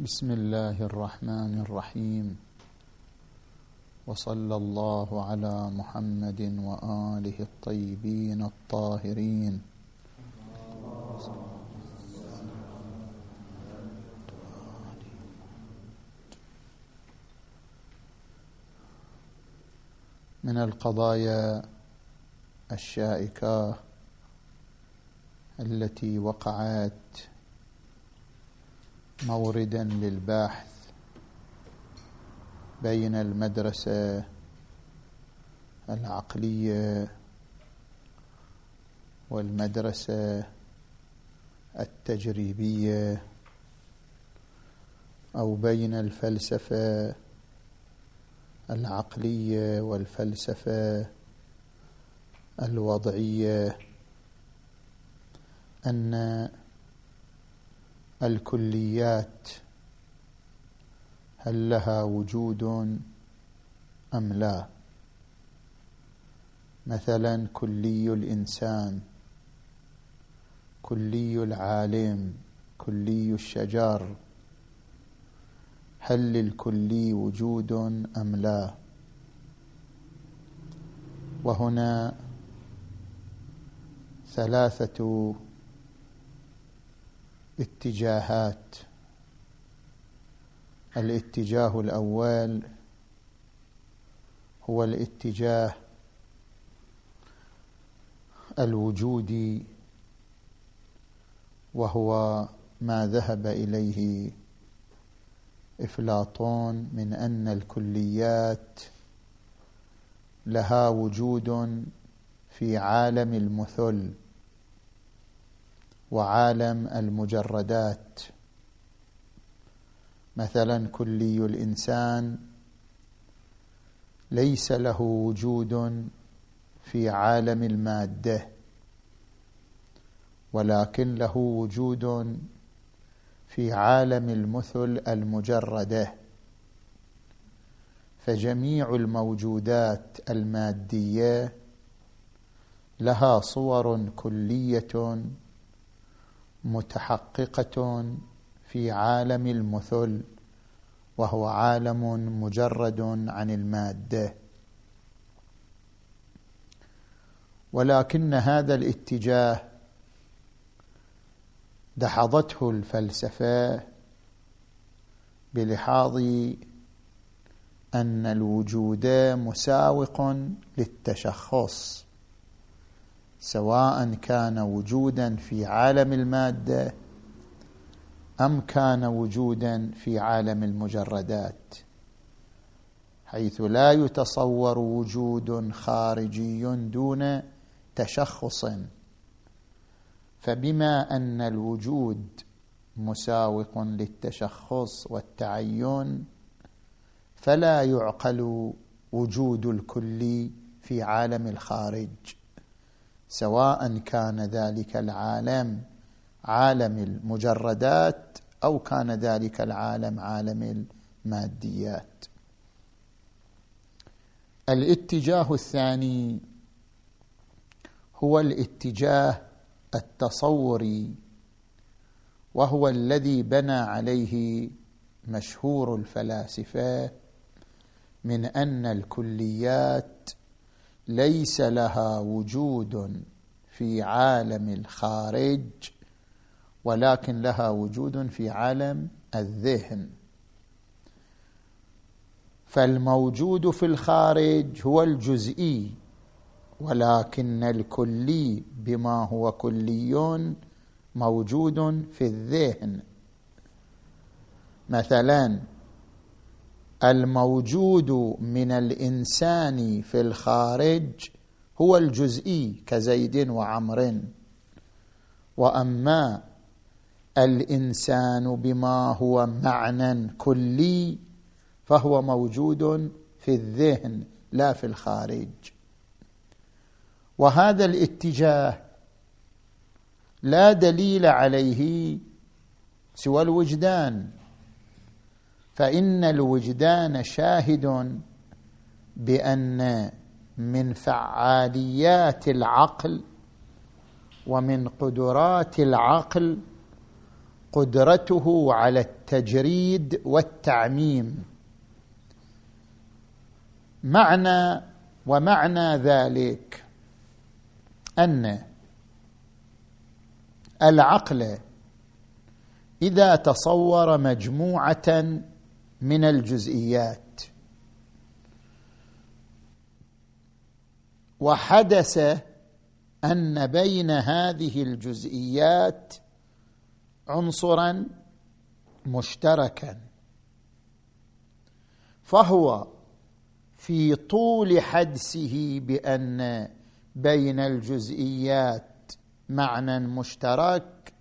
بسم الله الرحمن الرحيم. وصلى الله على محمد وآله الطيبين الطاهرين. من القضايا الشائكة التي وقعت موردا للباحث بين المدرسة العقلية والمدرسة التجريبية أو بين الفلسفة العقلية والفلسفة الوضعية أن الكليات هل لها وجود أم لا؟ مثلا كلي الإنسان كلي العالم كلي الشجر هل للكلي وجود أم لا؟ وهنا ثلاثة اتجاهات الاتجاه الأول هو الاتجاه الوجودي وهو ما ذهب إليه إفلاطون من أن الكليات لها وجود في عالم المثل. وعالم المجردات. مثلا كلي الإنسان ليس له وجود في عالم المادة ولكن له وجود في عالم المثل المجردة. فجميع الموجودات المادية لها صور كلية متحققة في عالم المثل وهو عالم مجرد عن المادة. ولكن هذا الاتجاه دحضته الفلسفة بلحاظ أن الوجود مساوق للتشخص. سواء كان وجودا في عالم المادة أم كان وجودا في عالم المجردات حيث لا يتصور وجود خارجي دون تشخص. فبما أن الوجود مساوق للتشخص والتعين فلا يعقل وجود الكل في عالم الخارج. سواء كان ذلك العالم عالم المجردات أو كان ذلك العالم عالم الماديات. الاتجاه الثاني هو الاتجاه التصوري وهو الذي بنى عليه مشهور الفلاسفة من أن الكليات ليس لها وجود في عالم الخارج ولكن لها وجود في عالم الذهن. فالموجود في الخارج هو الجزئي ولكن الكلي بما هو كلي موجود في الذهن. مثلا الموجود من الإنسان في الخارج هو الجزئي كزيد وعمر. وأما الإنسان بما هو معنى كلي فهو موجود في الذهن لا في الخارج. وهذا الاتجاه لا دليل عليه سوى الوجدان. فإن الوجدان شاهد بأن من فعاليات العقل ومن قدرات العقل قدرته على التجريد والتعميم. معنى ومعنى ذلك أن العقل إذا تصور مجموعة من الجزئيات. وحدث أن بين هذه الجزئيات عنصرا مشتركا فهو في طول حدسه بأن بين الجزئيات معنى مشترك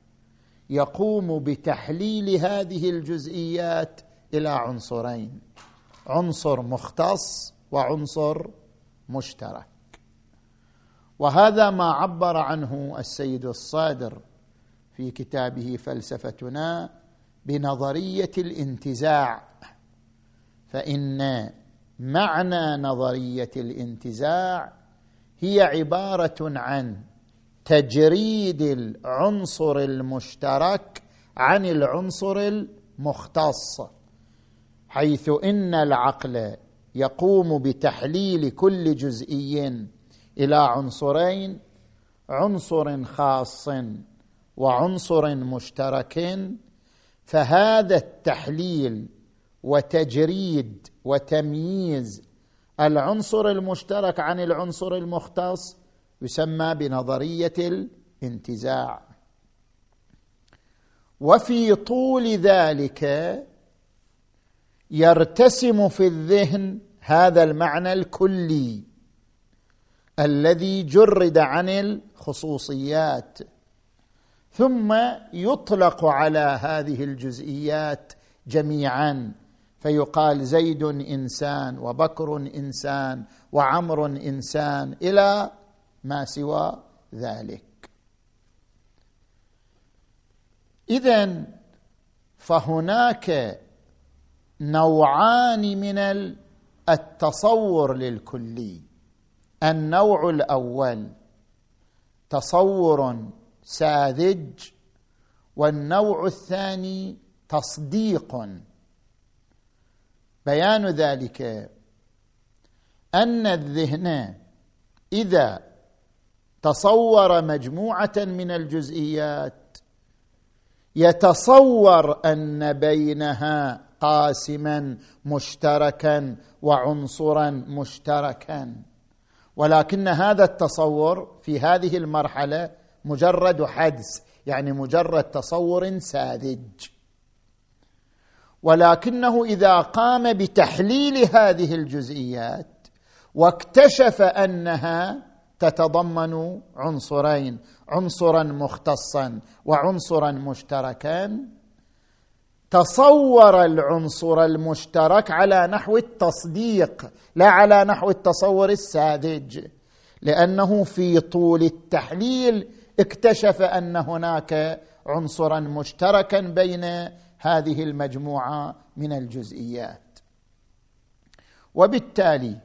يقوم بتحليل هذه الجزئيات إلى عنصرين. عنصر مختص وعنصر مشترك. وهذا ما عبر عنه السيد الصادر في كتابه فلسفتنا بنظرية الانتزاع. فإن معنى نظرية الانتزاع هي عبارة عن تجريد العنصر المشترك عن العنصر المختص. حيث إن العقل يقوم بتحليل كل جزئي إلى عنصرين عنصر خاص وعنصر مشترك فهذا التحليل وتجريد وتمييز العنصر المشترك عن العنصر المختص يسمى بنظرية الانتزاع. وفي طول ذلك يرتسم في الذهن هذا المعنى الكلي الذي جرد عن الخصوصيات ثم يطلق على هذه الجزئيات جميعا فيقال زيد إنسان وبكر إنسان وعمر إنسان إلى ما سوى ذلك. اذا فهناك نوعان من التصور للكلي. النوع الأول تصور ساذج والنوع الثاني تصديق. بيان ذلك أن الذهن إذا تصور مجموعة من الجزئيات يتصور أن بينها قاسما مشتركا وعنصرا مشتركا. ولكن هذا التصور في هذه المرحلة مجرد حدس يعني مجرد تصور ساذج. ولكنه إذا قام بتحليل هذه الجزئيات واكتشف أنها تتضمن عنصرين عنصرا مختصا وعنصرا مشتركا تصور العنصر المشترك على نحو التصديق لا على نحو التصور الساذج لأنه في طول التحليل اكتشف أن هناك عنصرا مشتركا بين هذه المجموعة من الجزئيات. وبالتالي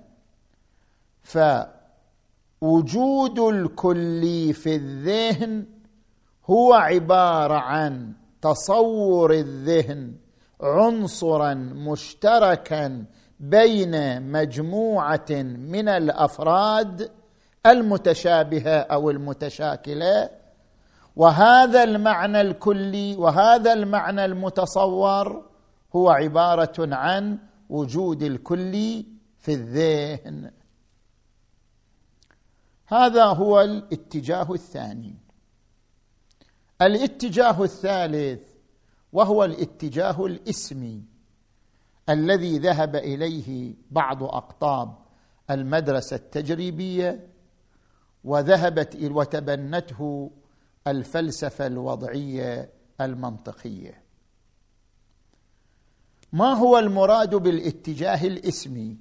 فوجود الكلي في الذهن هو عبارة عن تصور الذهن عنصرا مشتركا بين مجموعة من الأفراد المتشابهة أو المتشاكلة. وهذا المعنى الكلي وهذا المعنى المتصور هو عبارة عن وجود الكلي في الذهن. هذا هو الاتجاه الثاني. الاتجاه الثالث وهو الاتجاه الاسمي الذي ذهب إليه بعض أقطاب المدرسة التجريبية وذهبت وتبنته الفلسفة الوضعية المنطقية. ما هو المراد بالاتجاه الاسمي؟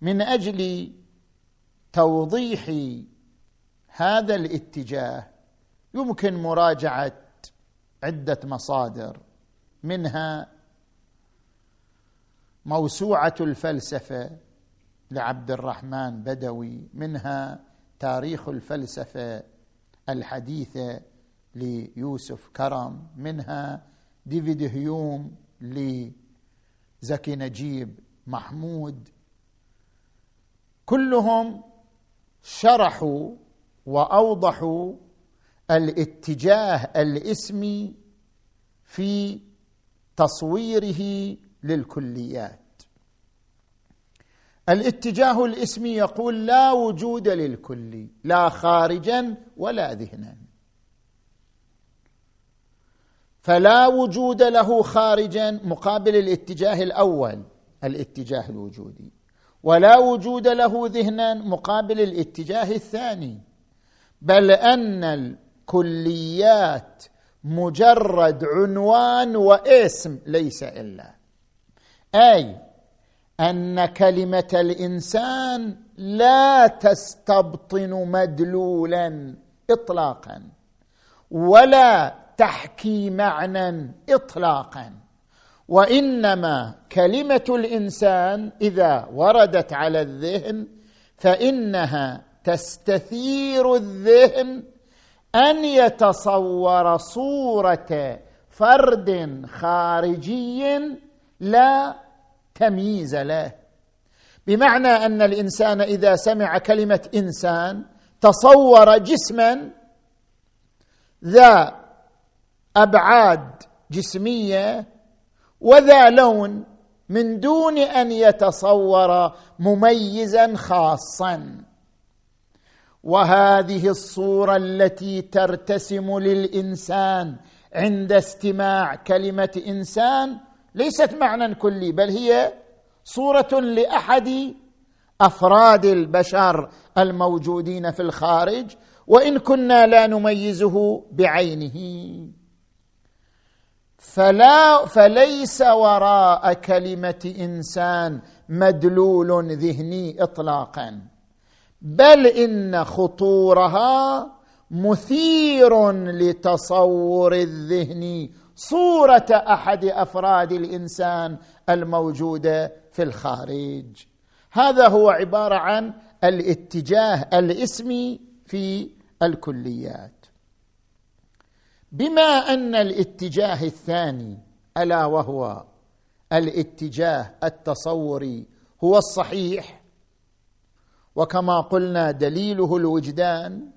من أجل توضيح هذا الاتجاه يمكن مراجعة عدة مصادر. منها موسوعة الفلسفة لعبد الرحمن بدوي. منها تاريخ الفلسفة الحديثة ليوسف كرم. منها ديفيد هيوم لزكي نجيب محمود. كلهم شرحوا وأوضحوا الاتجاه الاسمي في تصويره للكليات. الاتجاه الاسمي يقول لا وجود للكلي لا خارجا ولا ذهنا. فلا وجود له خارجا مقابل الاتجاه الأول الاتجاه الوجودي. ولا وجود له ذهنا مقابل الاتجاه الثاني. بل أن الكليات مجرد عنوان واسم ليس إلا. أي أن كلمة الإنسان لا تستبطن مدلولا اطلاقا ولا تحكي معنى اطلاقا وإنما كلمة الإنسان إذا وردت على الذهن فإنها تستثير الذهن أن يتصور صورة فرد خارجي لا تمييز له. بمعنى أن الإنسان إذا سمع كلمة إنسان تصور جسما ذا أبعاد جسمية وذا لون من دون أن يتصور مميزا خاصا. وهذه الصورة التي ترتسم للإنسان عند استماع كلمة إنسان ليست معنى كلي بل هي صورة لأحد أفراد البشر الموجودين في الخارج وإن كنا لا نميزه بعينه. فلا فليس وراء كلمة إنسان مدلول ذهني اطلاقا. بل إن خطورها مثير لتصور الذهن صورة أحد أفراد الإنسان الموجوده في الخارج. هذا هو عبارة عن الاتجاه الاسمي في الكليات. بما أن الاتجاه الثاني ألا وهو الاتجاه التصوري هو الصحيح وكما قلنا دليله الوجدان.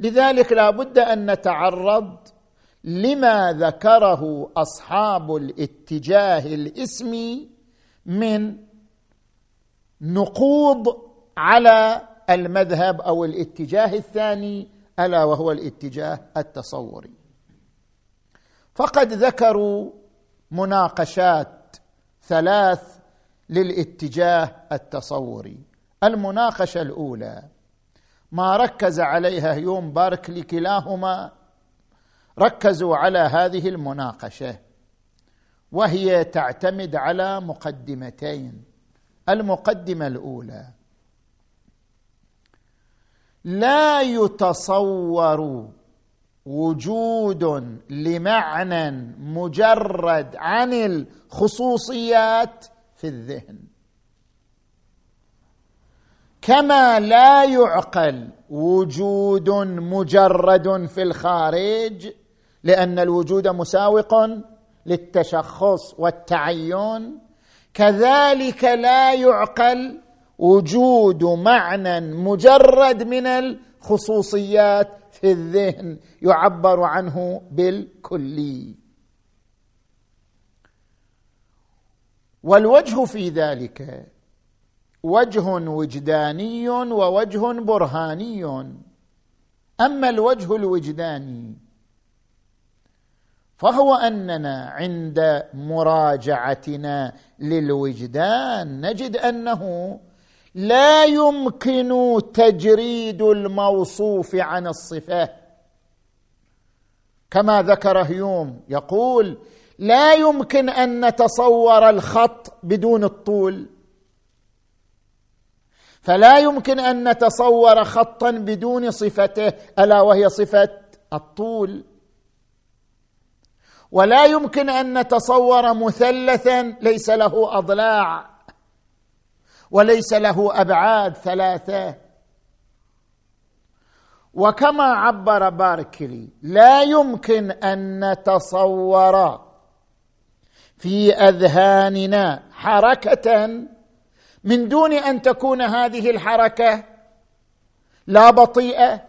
لذلك لا بد أن نتعرض لما ذكره أصحاب الاتجاه الاسمي من نقوض على المذهب أو الاتجاه الثاني ألا وهو الاتجاه التصوري. فقد ذكروا مناقشات ثلاث للاتجاه التصوري. المناقشة الأولى. ما ركز عليها هيوم باركلي كلاهما ركزوا على هذه المناقشة وهي تعتمد على مقدمتين. المقدمة الأولى لا يتصور وجود لمعنى مجرد عن الخصوصيات في الذهن. كما لا يعقل وجود مجرد في الخارج لأن الوجود مساوق للتشخص والتعين. كذلك لا يعقل وجود معنى مجرد من الخصوصيات في الذهن يعبر عنه بالكلي والوجه في ذلك وجه وجداني ووجه برهاني. أما الوجه الوجداني فهو أننا عند مراجعتنا للوجدان نجد أنه لا يمكن تجريد الموصوف عن الصفة. كما ذكر هيوم يقول لا يمكن أن نتصور الخط بدون الطول. فلا يمكن أن نتصور خطا بدون صفته ألا وهي صفة الطول. ولا يمكن أن نتصور مثلثا ليس له أضلاع وليس له أبعاد ثلاثة. وكما عبر باركلي لا يمكن أن نتصور في أذهاننا حركة من دون أن تكون هذه الحركة لا بطيئة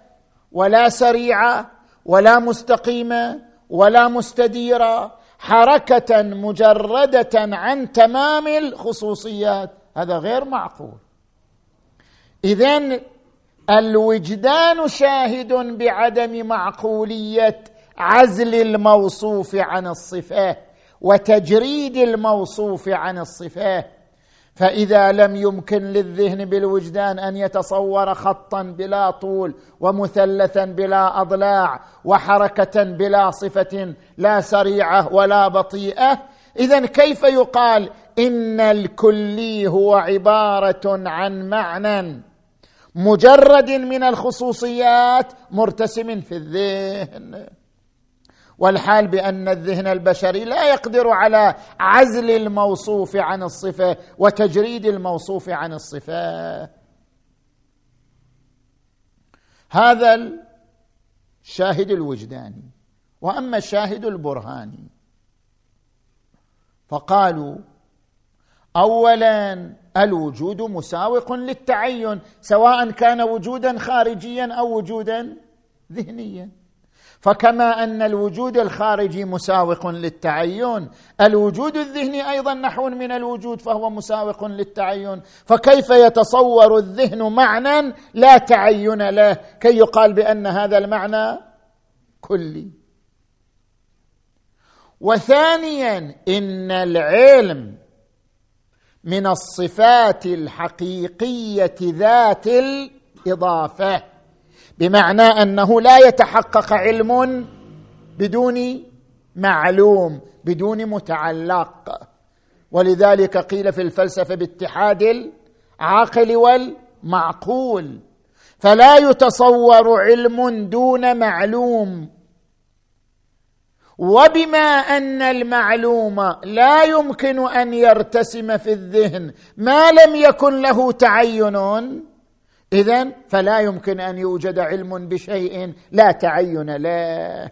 ولا سريعة ولا مستقيمة ولا مستديرة حركة مجردة عن تمام الخصوصيات. هذا غير معقول. إذن الوجدان شاهد بعدم معقولية عزل الموصوف عن الصفة وتجريد الموصوف عن الصفة. فإذا لم يمكن للذهن بالوجدان أن يتصور خطا بلا طول ومثلثا بلا أضلاع وحركة بلا صفة لا سريعة ولا بطيئة إذا كيف يقال إن الكلي هو عبارة عن معنى؟ مجرد من الخصوصيات مرتسم في الذهن. والحال بأن الذهن البشري لا يقدر على عزل الموصوف عن الصفة وتجريد الموصوف عن الصفة. هذا الشاهد الوجداني. وأما الشاهد البرهاني فقالوا اولا الوجود مساوق للتعين سواء كان وجودا خارجيا أو وجودا ذهنيا. فكما أن الوجود الخارجي مساوق للتعين الوجود الذهني أيضا نحو من الوجود فهو مساوق للتعين. فكيف يتصور الذهن معنى لا تعين له؟ كي يقال بأن هذا المعنى كلي. وثانيا إن العلم من الصفات الحقيقية ذات الإضافة. بمعنى أنه لا يتحقق علم بدون معلوم بدون متعلق. ولذلك قيل في الفلسفة باتحاد العاقل والمعقول. فلا يتصور علم دون معلوم. وبما أن المعلوم لا يمكن أن يرتسم في الذهن ما لم يكن له تعين. اذا فلا يمكن أن يوجد علم بشيء لا تعين له.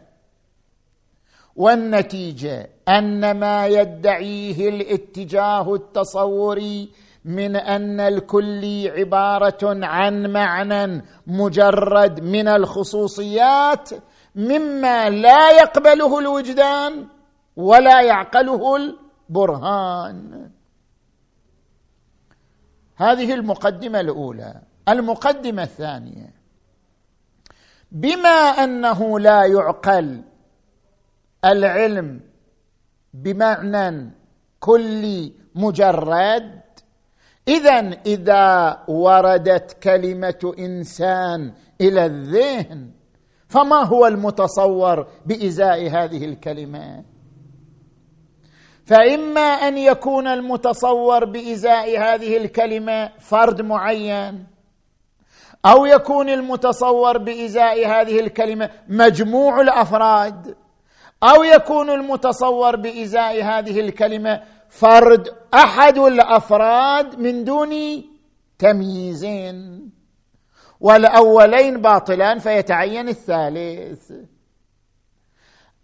والنتيجة أن ما يدعيه الاتجاه التصوري من أن الكلي عبارة عن معنى مجرد من الخصوصيات مما لا يقبله الوجدان ولا يعقله البرهان. هذه المقدمة الأولى. المقدمة الثانية. بما أنه لا يعقل العلم بمعنى كلي مجرد اذا إذا وردت كلمة إنسان إلى الذهن فما هو المتصور بإزاء هذه الكلمة؟ فإما أن يكون المتصور بإزاء هذه الكلمة فرد معين أو يكون المتصور بإزاء هذه الكلمة مجموع الأفراد أو يكون المتصور بإزاء هذه الكلمة فرد أحد الأفراد من دون تمييزين والأولين باطلان فيتعين الثالث.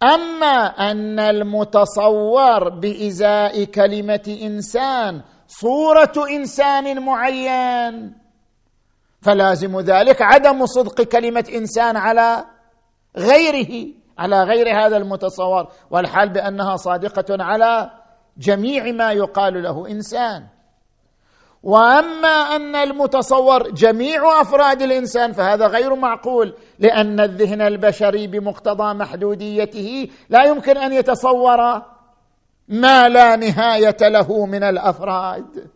أما أن المتصور بإزاء كلمة إنسان صورة إنسان معين فلازم ذلك عدم صدق كلمة إنسان على غيره على غير هذا المتصور. والحال بأنها صادقة على جميع ما يقال له إنسان. وأما أن المتصور جميع أفراد الإنسان فهذا غير معقول لأن الذهن البشري بمقتضى محدوديته لا يمكن أن يتصور ما لا نهاية له من الأفراد.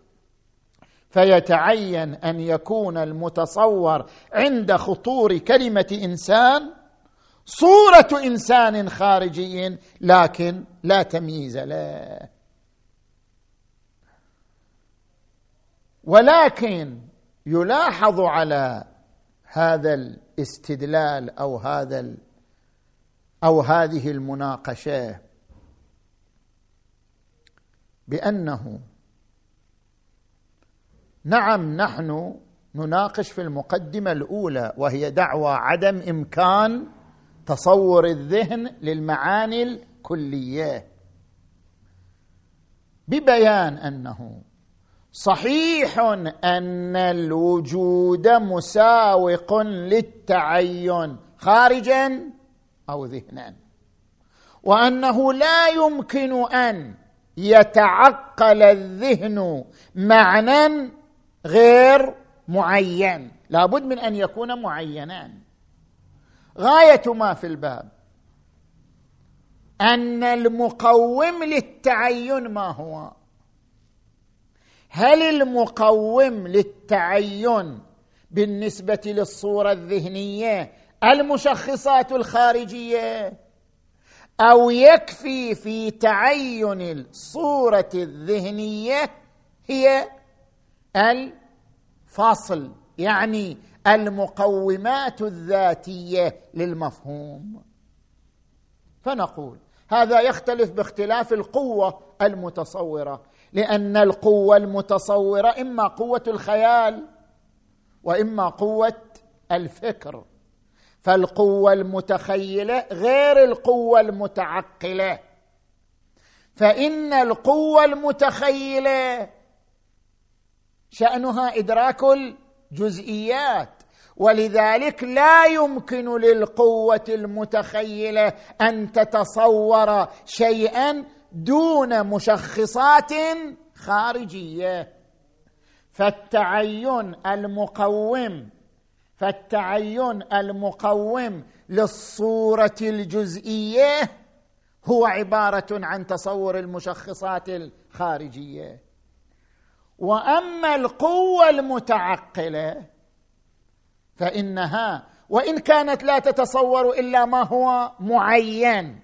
فيتعين أن يكون المتصور عند خطور كلمة إنسان صورة إنسان خارجي لكن لا تمييز له. ولكن يلاحظ على هذا الاستدلال أو هذا أو هذه المناقشة بأنه نعم نحن نناقش في المقدمة الأولى وهي دعوى عدم إمكان تصور الذهن للمعاني الكلية. ببيان أنه صحيح أن الوجود مساوق للتعين خارجا أو ذهنا وأنه لا يمكن أن يتعقل الذهن معنى غير معين. لابد من أن يكون معينان. غاية ما في الباب. أن المقوم للتعين ما هو. هل المقوم للتعين بالنسبة للصورة الذهنية المشخصات الخارجية؟ أو يكفي في تعين الصورة الذهنية هي الفاصل يعني المقومات الذاتية للمفهوم. فنقول هذا يختلف باختلاف القوة المتصورة لأن القوة المتصورة إما قوة الخيال وإما قوة الفكر. فالقوة المتخيلة غير القوة المتعقلة. فإن القوة المتخيلة شأنها إدراك الجزئيات. ولذلك لا يمكن للقوة المتخيلة أن تتصور شيئا دون مشخصات خارجية. فالتعين المقوم فالتعين المقوم للصورة الجزئية هو عبارة عن تصور المشخصات الخارجية. وأما القوة المتعقلة فإنها وإن كانت لا تتصور إلا ما هو معين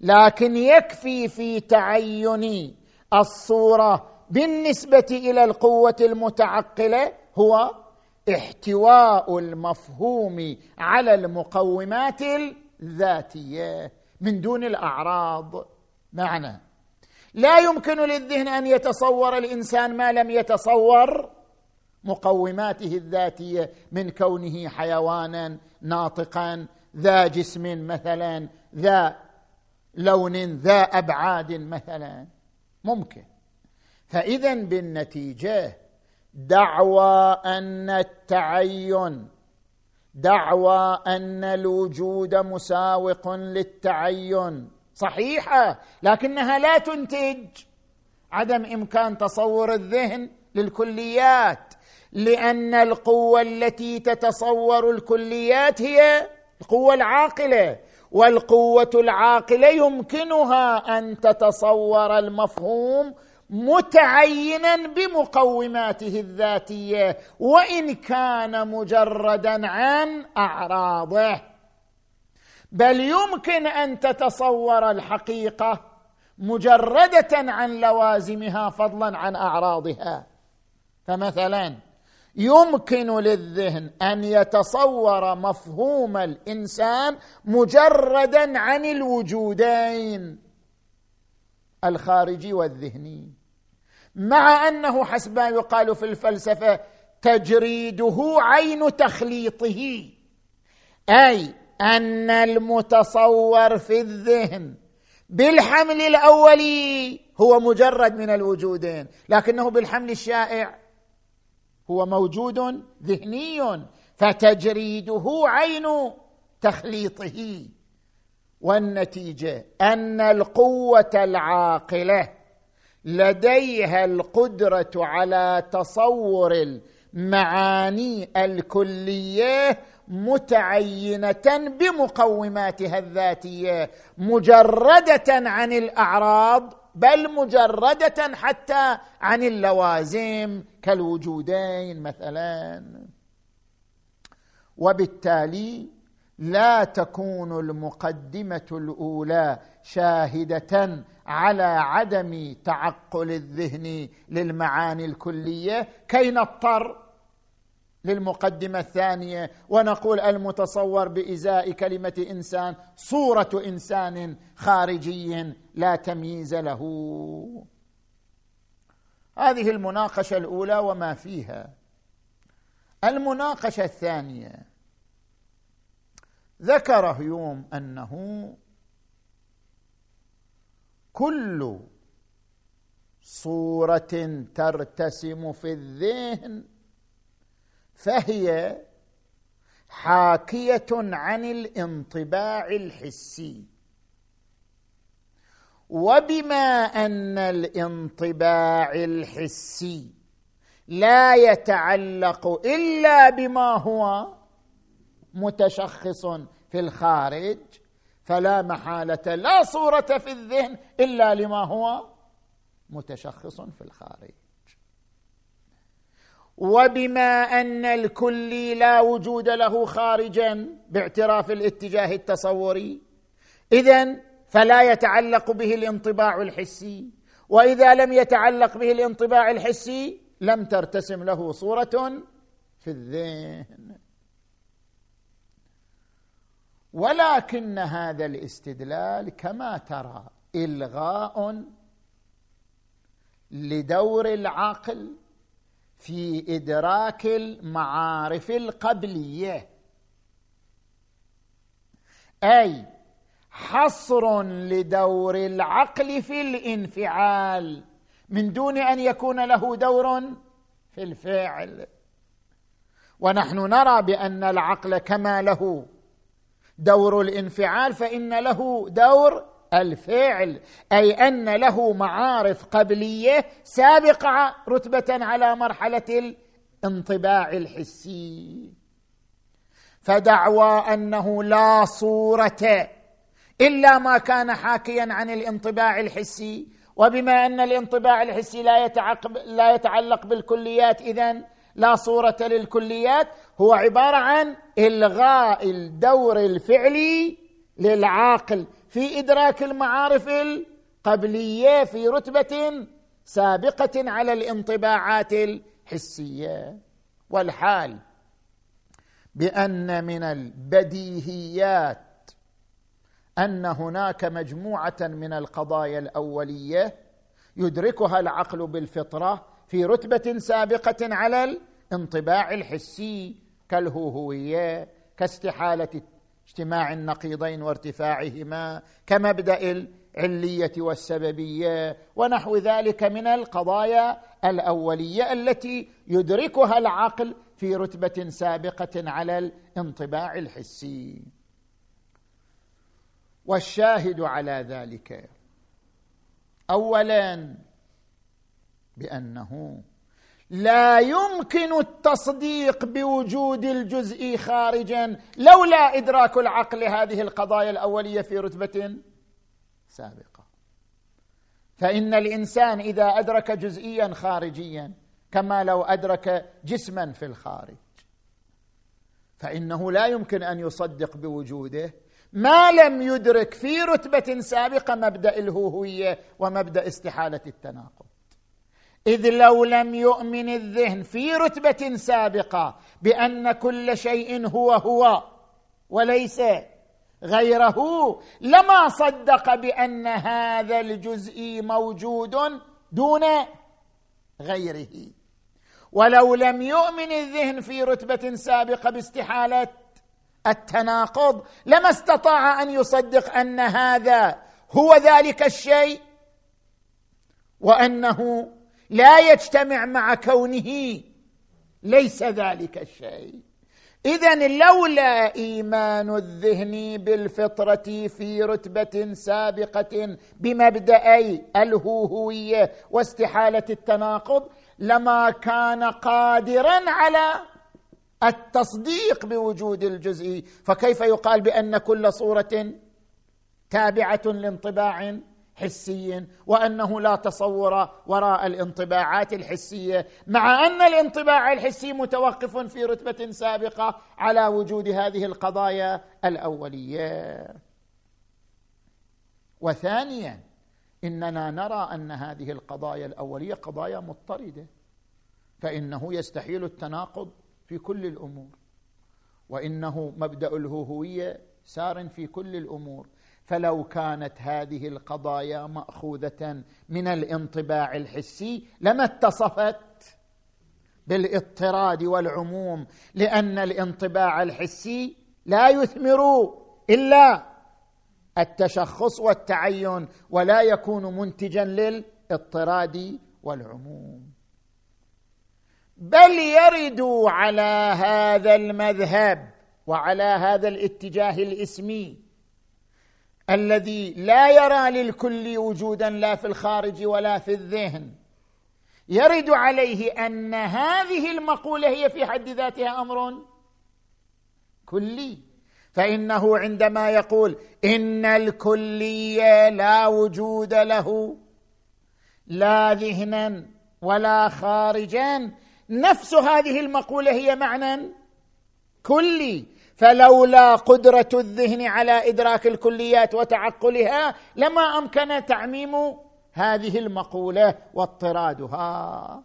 لكن يكفي في تعين الصورة بالنسبة إلى القوة المتعقلة هو احتواء المفهوم على المقومات الذاتية من دون الأعراض. معنى لا يمكن للذهن أن يتصور الإنسان ما لم يتصور مقوماته الذاتية من كونه حيوانا ناطقا ذا جسم مثلا ذا لون ذا أبعاد مثلا. ممكن. فاذا بالنتيجة دعوى أن التعين دعوى أن الوجود مساوق للتعين. صحيحة لكنها لا تنتج عدم إمكان تصور الذهن للكليات لأن القوة التي تتصور الكليات هي القوة العاقلة والقوة العاقلة يمكنها أن تتصور المفهوم متعينا بمقوماته الذاتية وإن كان مجردا عن أعراضه. بل يمكن أن تتصور الحقيقة مجردة عن لوازمها فضلا عن أعراضها. فمثلا يمكن للذهن أن يتصور مفهوم الإنسان مجردا عن الوجودين الخارجي والذهني. مع أنه حسب ما يقال في الفلسفة تجريده عين تخليطه. أي أن المتصور في الذهن بالحمل الاولي هو مجرد من الوجودين لكنه بالحمل الشائع هو موجود ذهني فتجريده عين تخليطه. والنتيجة أن القوة العاقلة لديها القدرة على تصور المعاني الكلية متعينة بمقوماتها الذاتية مجردة عن الأعراض بل مجردة حتى عن اللوازم كالوجودين مثلا. وبالتالي لا تكون المقدمة الأولى شاهدة على عدم تعقل الذهن للمعاني الكلية كي نضطر للمقدمة الثانية ونقول المتصور بإزاء كلمة إنسان صورة إنسان خارجي لا تمييز له. هذه المناقشة الأولى وما فيها. المناقشة الثانية ذكر هيوم أنه كل صورة ترتسم في الذهن فهي حاكية عن الانطباع الحسي. وبما أن الانطباع الحسي لا يتعلق إلا بما هو متشخص في الخارج فلا محالة لا صورة في الذهن إلا لما هو متشخص في الخارج. وبما أن الكلي لا وجود له خارجا باعتراف الاتجاه التصوري اذا فلا يتعلق به الانطباع الحسي. وإذا لم يتعلق به الانطباع الحسي لم ترتسم له صورة في الذهن. ولكن هذا الاستدلال كما ترى إلغاء لدور العقل في إدراك المعارف القبلية. أي حصر لدور العقل في الانفعال من دون أن يكون له دور في الفعل. ونحن نرى بأن العقل كما له دور الانفعال فإن له دور الفعل أي أن له معارف قبلية سابقة رتبة على مرحلة الانطباع الحسي. فدعوى أنه لا صورة إلا ما كان حاكيا عن الانطباع الحسي. وبما أن الانطباع الحسي لا يتعلق لا يتعلق بالكليات اذا لا صورة للكليات. هو عبارة عن إلغاء الدور الفعلي للعاقل. في إدراك المعارف القبلية في رتبة سابقة على الانطباعات الحسية. والحال بأن من البديهيات أن هناك مجموعة من القضايا الأولية يدركها العقل بالفطرة في رتبة سابقة على الانطباع الحسي كالهوهوية كاستحالة اجتماع النقيضين وارتفاعهما كمبدأ العلية والسببية ونحو ذلك من القضايا الأولية التي يدركها العقل في رتبة سابقة على الانطباع الحسي. والشاهد على ذلك اولا بأنه لا يمكن التصديق بوجود الجزء خارجا لولا إدراك العقل هذه القضايا الأولية في رتبة سابقة. فإن الإنسان إذا أدرك جزئيا خارجيا كما لو أدرك جسما في الخارج فإنه لا يمكن أن يصدق بوجوده. ما لم يدرك في رتبة سابقة مبدأ الهوهوية ومبدأ استحالة التناقض. إذ لو لم يؤمن الذهن في رتبة سابقة بأن كل شيء هو هو وليس غيره لما صدق بأن هذا الجزء موجود دون غيره. ولو لم يؤمن الذهن في رتبة سابقة باستحالة التناقض لما استطاع أن يصدق أن هذا هو ذلك الشيء وأنه لا يجتمع مع كونه. ليس ذلك الشيء. اذا لولا إيمان الذهن بالفطرة في رتبة سابقة بمبدأي الهوهوية واستحالة التناقض لما كان قادرا على التصديق بوجود الجزء. فكيف يقال بأن كل صورة تابعة لانطباع حسي وأنه لا تصور وراء الانطباعات الحسية مع أن الانطباع الحسي متوقف في رتبة سابقة على وجود هذه القضايا الأولية. وثانيا إننا نرى أن هذه القضايا الأولية قضايا مضطردة فإنه يستحيل التناقض في كل الأمور وإنه مبدأ الهوهوية سار في كل الأمور. فلو كانت هذه القضايا مأخوذة من الانطباع الحسي لما اتصفت بالاضطراد والعموم لأن الانطباع الحسي لا يثمر إلا التشخص والتعين ولا يكون منتجا الاضطراد والعموم. بل يردوا على هذا المذهب وعلى هذا الاتجاه الإسمي الذي لا يرى للكل وجودا لا في الخارج ولا في الذهن. يرد عليه أن هذه المقولة هي في حد ذاتها أمر كلي. فإنه عندما يقول إن الكليه لا وجود له لا ذهنا ولا خارجا نفس هذه المقولة هي معنى كلي. فلولا قدرة الذهن على إدراك الكليات وتعقلها لما أمكن تعميم هذه المقولة واضطرادها.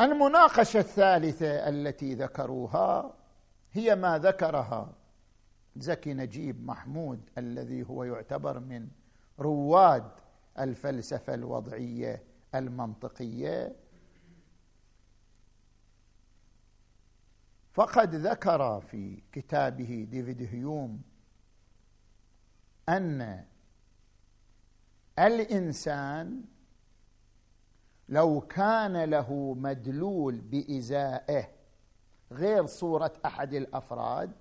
المناقشة الثالثة التي ذكروها هي ما ذكرها زكي نجيب محمود الذي هو يعتبر من رواد الفلسفة الوضعية المنطقية. فقد ذكر في كتابه ديفيد هيوم أن الإنسان لو كان له مدلول بإزائه غير صورة أحد الأفراد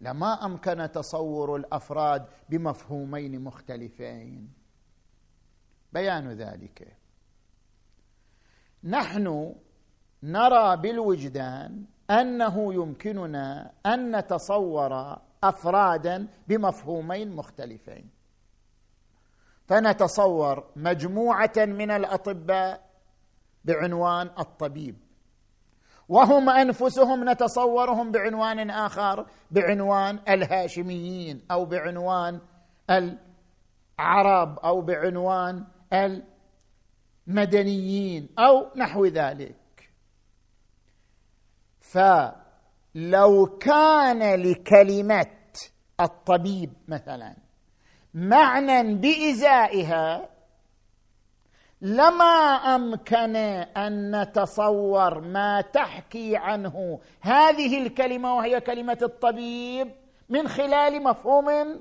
لما أمكن تصور الأفراد بمفهومين مختلفين. بيان ذلك. نحن نرى بالوجدان أنه يمكننا أن نتصور أفرادا بمفهومين مختلفين. فنتصور مجموعة من الأطباء بعنوان الطبيب. وهم أنفسهم نتصورهم بعنوان آخر بعنوان الهاشميين أو بعنوان العرب أو بعنوان المدنيين أو نحو ذلك. فلو كان لكلمه الطبيب مثلا معنى بإزائها لما أمكن أن نتصور ما تحكي عنه هذه الكلمة وهي كلمة الطبيب من خلال مفهوم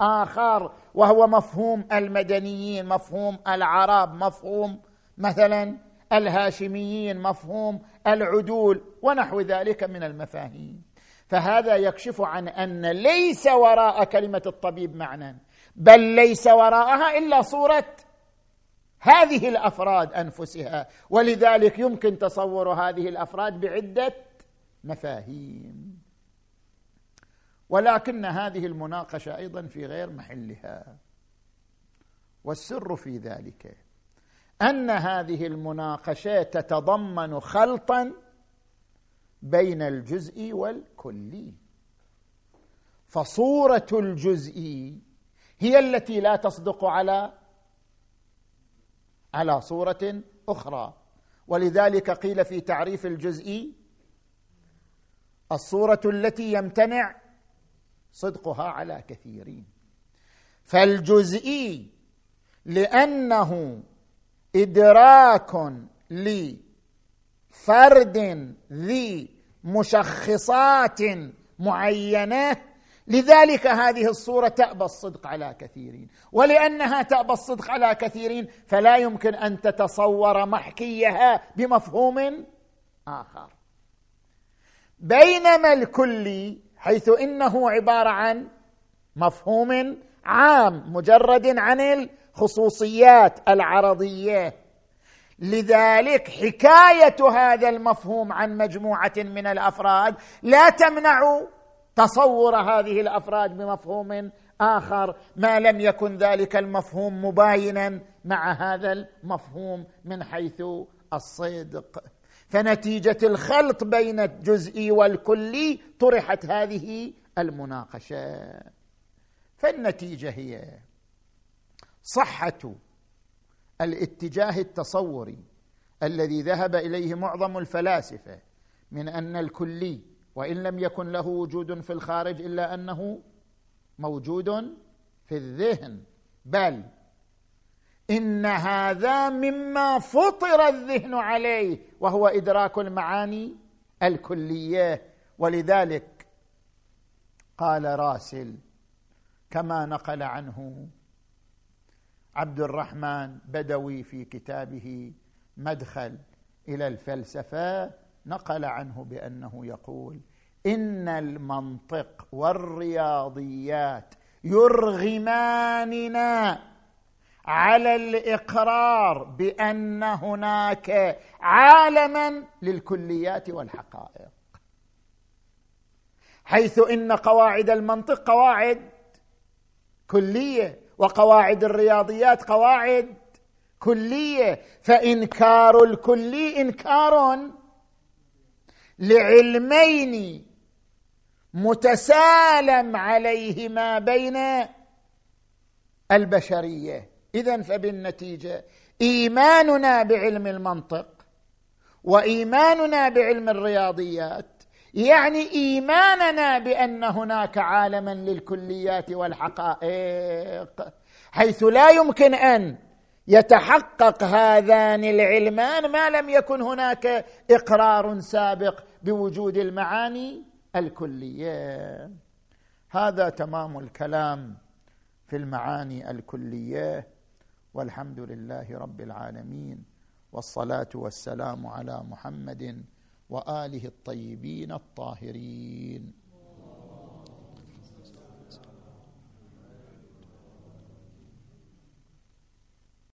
آخر وهو مفهوم المدنيين مفهوم العرب مفهوم مثلا الهاشميين مفهوم العدول ونحو ذلك من المفاهيم. فهذا يكشف عن أن ليس وراء كلمة الطبيب معنى بل ليس وراءها إلا صورة هذه الأفراد أنفسها. ولذلك يمكن تصور هذه الأفراد بعدة مفاهيم. ولكن هذه المناقشة أيضا في غير محلها والسر في ذلك أن هذه المناقشه تتضمن خلطا بين الجزء والكلي. فصورة الجزء هي التي لا تصدق على على صورة أخرى. ولذلك قيل في تعريف الجزء الصورة التي يمتنع صدقها على كثيرين. فالجزئي لأنه إدراك لفرد ذي مشخصات معينة لذلك هذه الصورة تأبى الصدق على كثيرين. ولأنها تأبى الصدق على كثيرين فلا يمكن أن تتصور محكيها بمفهوم آخر. بينما الكلي حيث إنه عبارة عن مفهوم عام مجرد عن الخصوصيات العرضية. لذلك حكاية هذا المفهوم عن مجموعة من الأفراد. لا تمنع تصور هذه الأفراد بمفهوم آخر. ما لم يكن ذلك المفهوم مباينا مع هذا المفهوم من حيث الصدق. فنتيجة الخلط بين الجزئي والكلي طرحت هذه المناقشة. فالنتيجة هي صحة الاتجاه التصوري الذي ذهب إليه معظم الفلاسفة من أن الكلي وإن لم يكن له وجود في الخارج إلا أنه موجود في الذهن بل إن هذا مما فطر الذهن عليه وهو إدراك المعاني الكلية. ولذلك قال راسل كما نقل عنه عبد الرحمن بدوي في كتابه مدخل إلى الفلسفة نقل عنه بأنه يقول إن المنطق والرياضيات يرغماننا على الإقرار بأن هناك عالما للكليات والحقائق. حيث إن قواعد المنطق قواعد كلية وقواعد الرياضيات قواعد كلية. فإنكار الكلي إنكار لعلمين متسالم عليهما بين البشرية. اذا فبالنتيجة إيماننا بعلم المنطق وإيماننا بعلم الرياضيات يعني إيماننا بأن هناك عالما للكليات والحقائق حيث لا يمكن أن يتحقق هذان العلمان ما لم يكن هناك إقرار سابق بوجود المعاني الكلية. هذا تمام الكلام في المعاني الكلية. والحمد لله رب العالمين والصلاة والسلام على محمد وآله الطيبين الطاهرين.